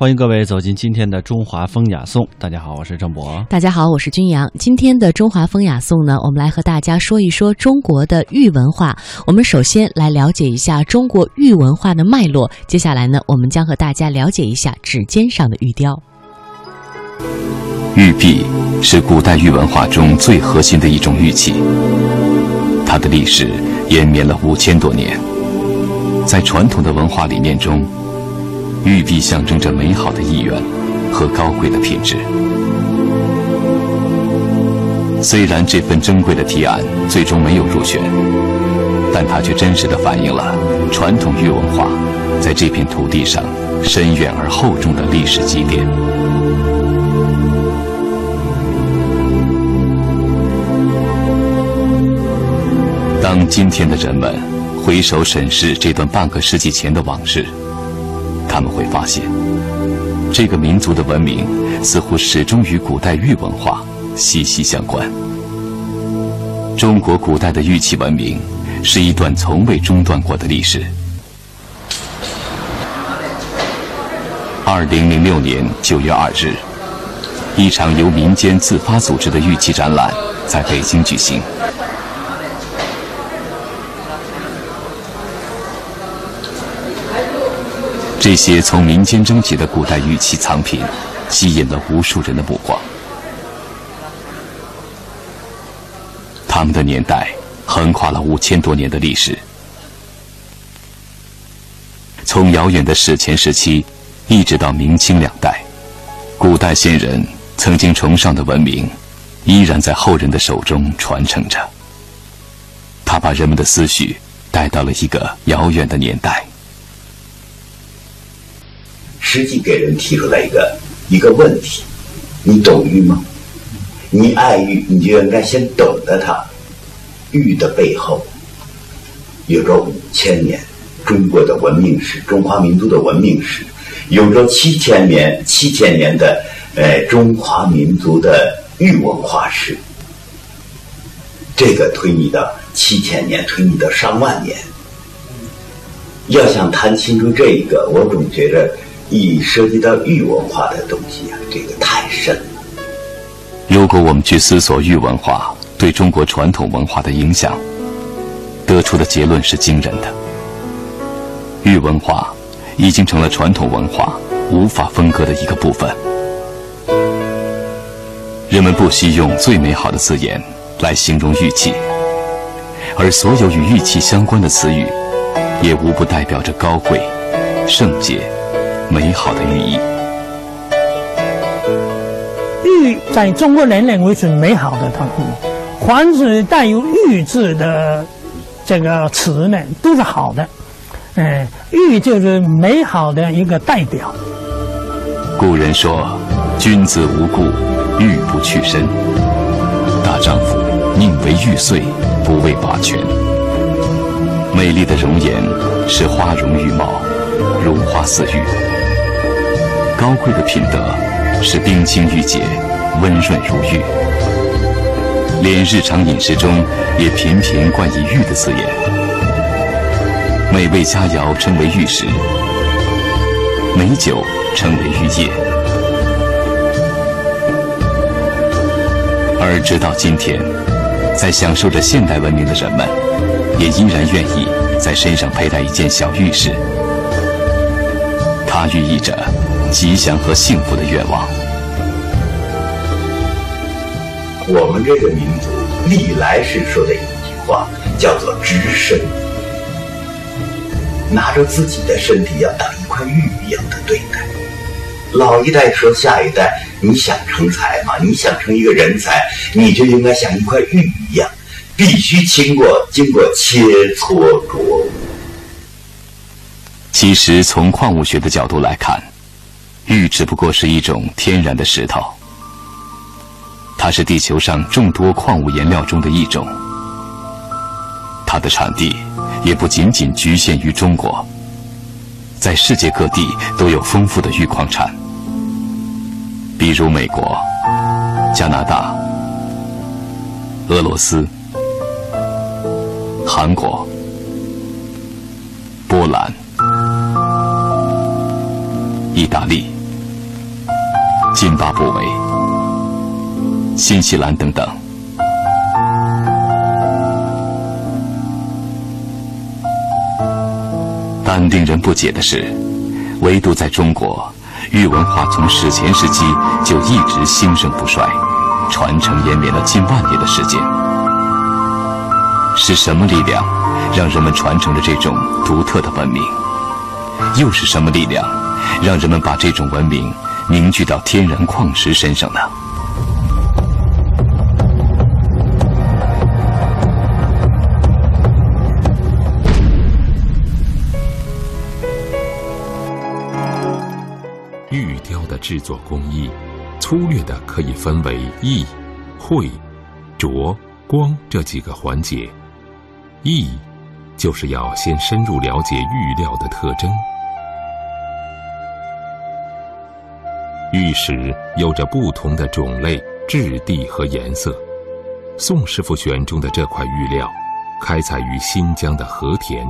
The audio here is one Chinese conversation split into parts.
欢迎各位走进今天的中华风雅颂。大家好，我是郑博。大家好，我是君阳。今天的中华风雅颂呢，我们来和大家说一说中国的玉文化。我们首先来了解一下中国玉文化的脉络。接下来呢，我们将和大家了解一下指尖上的玉雕。玉璧是古代玉文化中最核心的一种玉器，它的历史延绵了五千多年。在传统的文化理念中，玉璧象征着美好的意愿和高贵的品质。虽然这份珍贵的提案最终没有入选，但它却真实的反映了传统玉文化在这片土地上深远而厚重的历史积淀。当今天的人们回首审视这段半个世纪前的往事，他们会发现，这个民族的文明似乎始终与古代玉文化息息相关。中国古代的玉器文明是一段从未中断过的历史。二零零六年九月二日，一场由民间自发组织的玉器展览在北京举行。这些从民间征集的古代玉器藏品，吸引了无数人的目光。他们的年代横跨了五千多年的历史，从遥远的史前时期，一直到明清两代，古代先人曾经崇尚的文明，依然在后人的手中传承着。他把人们的思绪带到了一个遥远的年代。实际给人提出来一个一个问题：你懂玉吗？你爱玉，你就应该先懂得它。玉的背后有着五千年中国的文明史，中华民族的文明史，有着七千年七千年的呃中华民族的玉文化史。这个推你到七千年，推你到上万年。要想谈清楚这一个，我总觉得。一涉及到玉文化的东西呀，这个太深了。如果我们去思索玉文化对中国传统文化的影响，得出的结论是惊人的。玉文化已经成了传统文化无法分割的一个部分。人们不惜用最美好的字眼来形容玉器，而所有与玉器相关的词语，也无不代表着高贵、圣洁。美好的寓意。玉在中国人认为是美好的东西，凡是带有“玉”字的这个词呢，都是好的。嗯，玉就是美好的一个代表。古人说：“君子无故，玉不去身。”大丈夫宁为玉碎，不为瓦全。美丽的容颜是花容玉貌，如花似玉。高贵的品德是冰清玉洁、温润如玉，连日常饮食中也频频冠以“玉”的字眼。美味佳肴称为玉食，美酒称为玉液。而直到今天，在享受着现代文明的人们，也依然愿意在身上佩戴一件小玉饰，它寓意着。吉祥和幸福的愿望。我们这个民族历来是说的一句话，叫做“直身”，拿着自己的身体要当一块玉一样的对待。老一代说下一代：“你想成才吗？你想成一个人才，你就应该像一块玉一样，必须经过经过切磋琢磨。”其实，从矿物学的角度来看。玉只不过是一种天然的石头，它是地球上众多矿物颜料中的一种。它的产地也不仅仅局限于中国，在世界各地都有丰富的玉矿产，比如美国、加拿大、俄罗斯、韩国、波兰、意大利。津巴布韦、新西兰等等。但令人不解的是，唯独在中国，玉文化从史前时期就一直兴盛不衰，传承延绵了近万年的时间。是什么力量，让人们传承了这种独特的文明？又是什么力量，让人们把这种文明凝聚到天然矿石身上呢？玉雕的制作工艺，粗略的可以分为艺、绘、琢、光这几个环节。艺，就是要先深入了解玉料的特征。玉石有着不同的种类、质地和颜色。宋师傅选中的这块玉料，开采于新疆的和田。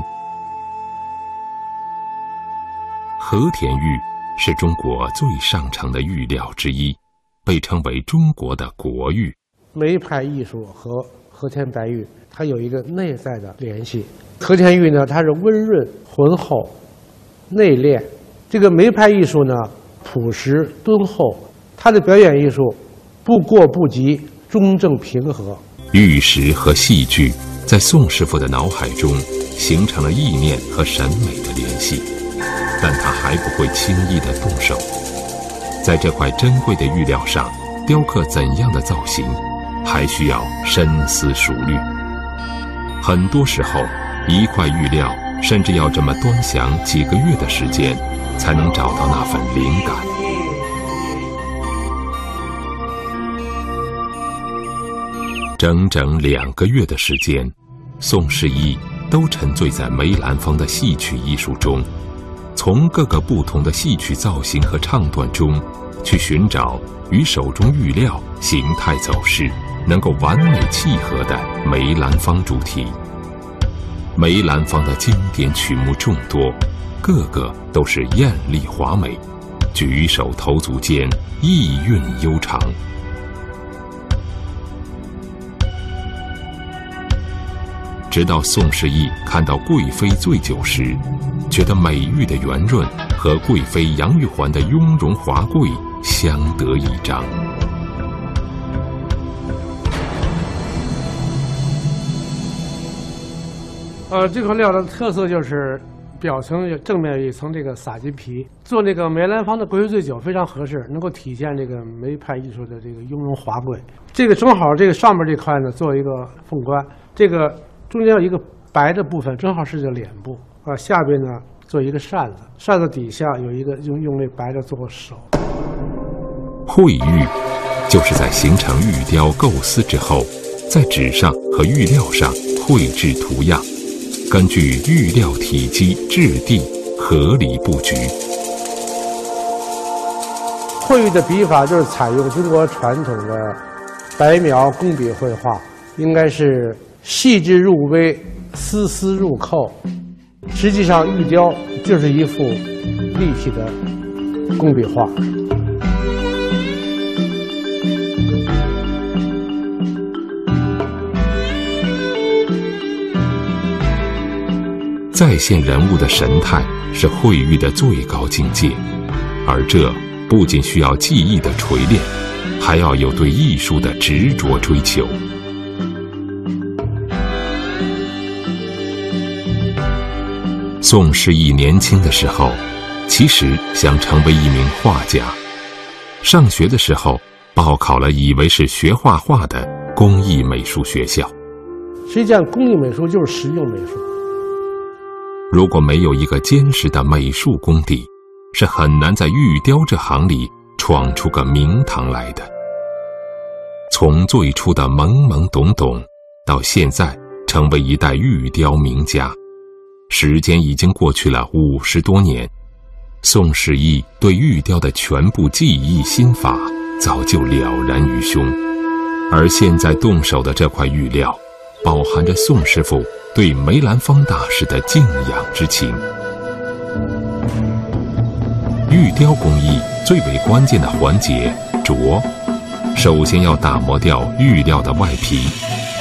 和田玉。是中国最上乘的玉料之一，被称为中国的国玉。梅派艺术和和田白玉，它有一个内在的联系。和田玉呢，它是温润浑厚、内敛；这个梅派艺术呢，朴实敦厚。他的表演艺术不过不及，中正平和。玉石和戏剧在宋师傅的脑海中形成了意念和审美的联系。但他还不会轻易的动手，在这块珍贵的玉料上雕刻怎样的造型，还需要深思熟虑。很多时候，一块玉料甚至要这么端详几个月的时间，才能找到那份灵感。整整两个月的时间，宋世义都沉醉在梅兰芳的戏曲艺术中。从各个不同的戏曲造型和唱段中，去寻找与手中玉料形态走势能够完美契合的梅兰芳主题。梅兰芳的经典曲目众多，个个都是艳丽华美，举手投足间意韵悠长。直到宋世义看到贵妃醉酒时。觉得美玉的圆润和贵妃杨玉环的雍容华贵相得益彰。呃，这块料的特色就是表层有正面有一层这个洒金皮，做那个梅兰芳的贵妃醉酒非常合适，能够体现这个梅派艺术的这个雍容华贵。这个正好这个上面这块呢做一个凤冠，这个中间有一个白的部分，正好是这脸部。啊，下边呢做一个扇子，扇子底下有一个用用那白的做手。绘玉就是在形成玉雕构思之后，在纸上和玉料上绘制图样，根据玉料体积、质地合理布局。绘玉的笔法就是采用中国传统的白描工笔绘画，应该是细致入微，丝丝入扣。实际上，玉雕就是一幅立体的工笔画。再现人物的神态是绘玉的最高境界，而这不仅需要技艺的锤炼，还要有对艺术的执着追求。宋世义年轻的时候，其实想成为一名画家。上学的时候，报考了以为是学画画的工艺美术学校。实际上，工艺美术就是实用美术。如果没有一个坚实的美术功底，是很难在玉雕这行里闯出个名堂来的。从最初的懵懵懂懂，到现在成为一代玉雕名家。时间已经过去了五十多年，宋世义对玉雕的全部技艺心法早就了然于胸，而现在动手的这块玉料，饱含着宋师傅对梅兰芳大师的敬仰之情。玉雕工艺最为关键的环节琢，首先要打磨掉玉料的外皮，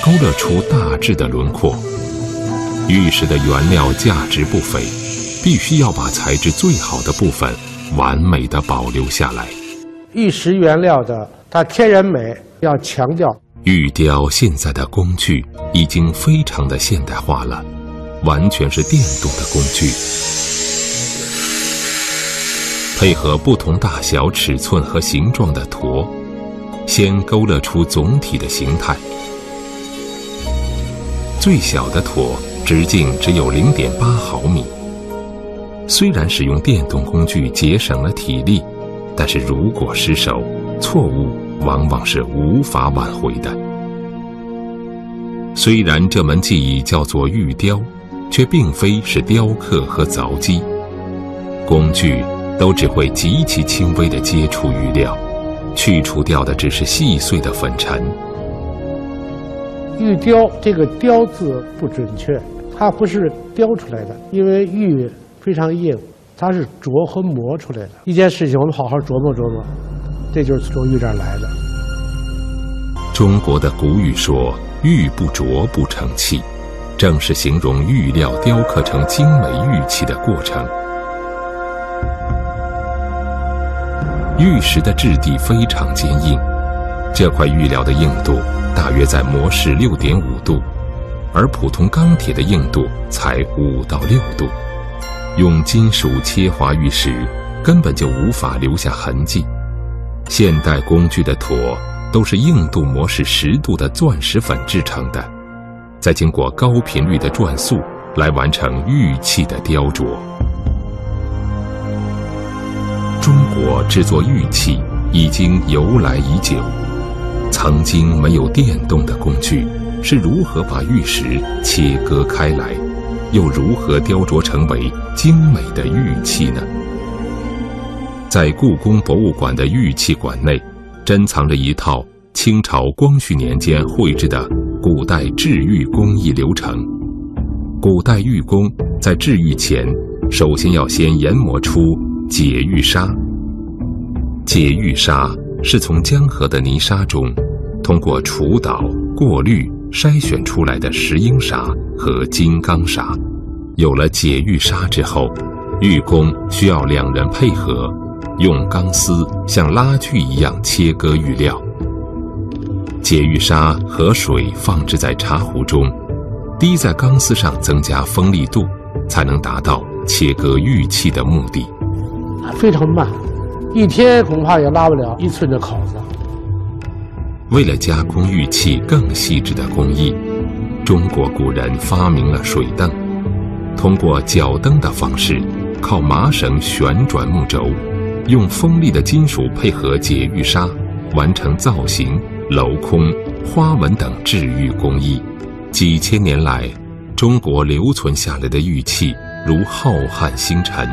勾勒出大致的轮廓。玉石的原料价值不菲，必须要把材质最好的部分完美的保留下来。玉石原料的它天然美要强调。玉雕现在的工具已经非常的现代化了，完全是电动的工具。配合不同大小、尺寸和形状的砣，先勾勒出总体的形态。最小的砣直径只有零点八毫米。虽然使用电动工具节省了体力，但是如果失手，错误往往是无法挽回的。虽然这门技艺叫做玉雕，却并非是雕刻和凿击工具。都只会极其轻微的接触玉料，去除掉的只是细碎的粉尘。玉雕这个“雕”字不准确，它不是雕出来的，因为玉非常硬，它是琢和磨出来的。一件事情，我们好好琢磨琢磨，这就是从玉这儿来的。中国的古语说“玉不琢不成器”，正是形容玉料雕刻成精美玉器的过程。玉石的质地非常坚硬，这块玉料的硬度大约在模式六点五度，而普通钢铁的硬度才五到六度。用金属切划玉石，根本就无法留下痕迹。现代工具的砣都是硬度模式十度的钻石粉制成的，再经过高频率的转速来完成玉器的雕琢。中国制作玉器已经由来已久，曾经没有电动的工具，是如何把玉石切割开来，又如何雕琢成为精美的玉器呢？在故宫博物馆的玉器馆内，珍藏着一套清朝光绪年间绘制的古代制玉工艺流程。古代玉工在制玉前，首先要先研磨出。解玉砂，解玉砂是从江河的泥沙中，通过除捣、过滤筛选出来的石英砂和金刚砂。有了解玉砂之后，玉工需要两人配合，用钢丝像拉锯一样切割玉料。解玉砂和水放置在茶壶中，滴在钢丝上增加锋利度，才能达到切割玉器的目的。非常慢，一天恐怕也拉不了一寸的口子。为了加工玉器更细致的工艺，中国古人发明了水凳，通过脚蹬的方式，靠麻绳旋转木轴，用锋利的金属配合解玉砂，完成造型、镂空、花纹等制玉工艺。几千年来，中国留存下来的玉器如浩瀚星辰。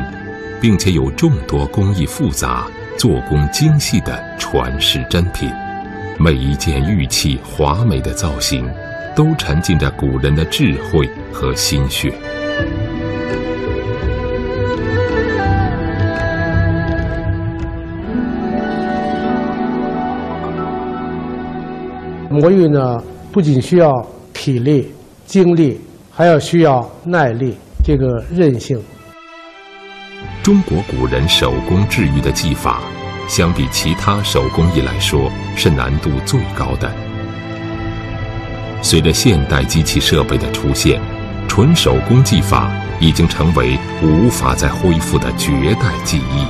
并且有众多工艺复杂、做工精细的传世珍品，每一件玉器华美的造型，都沉浸着古人的智慧和心血。磨玉呢，不仅需要体力、精力，还要需要耐力，这个韧性。中国古人手工制玉的技法，相比其他手工艺来说，是难度最高的。随着现代机器设备的出现，纯手工技法已经成为无法再恢复的绝代技艺。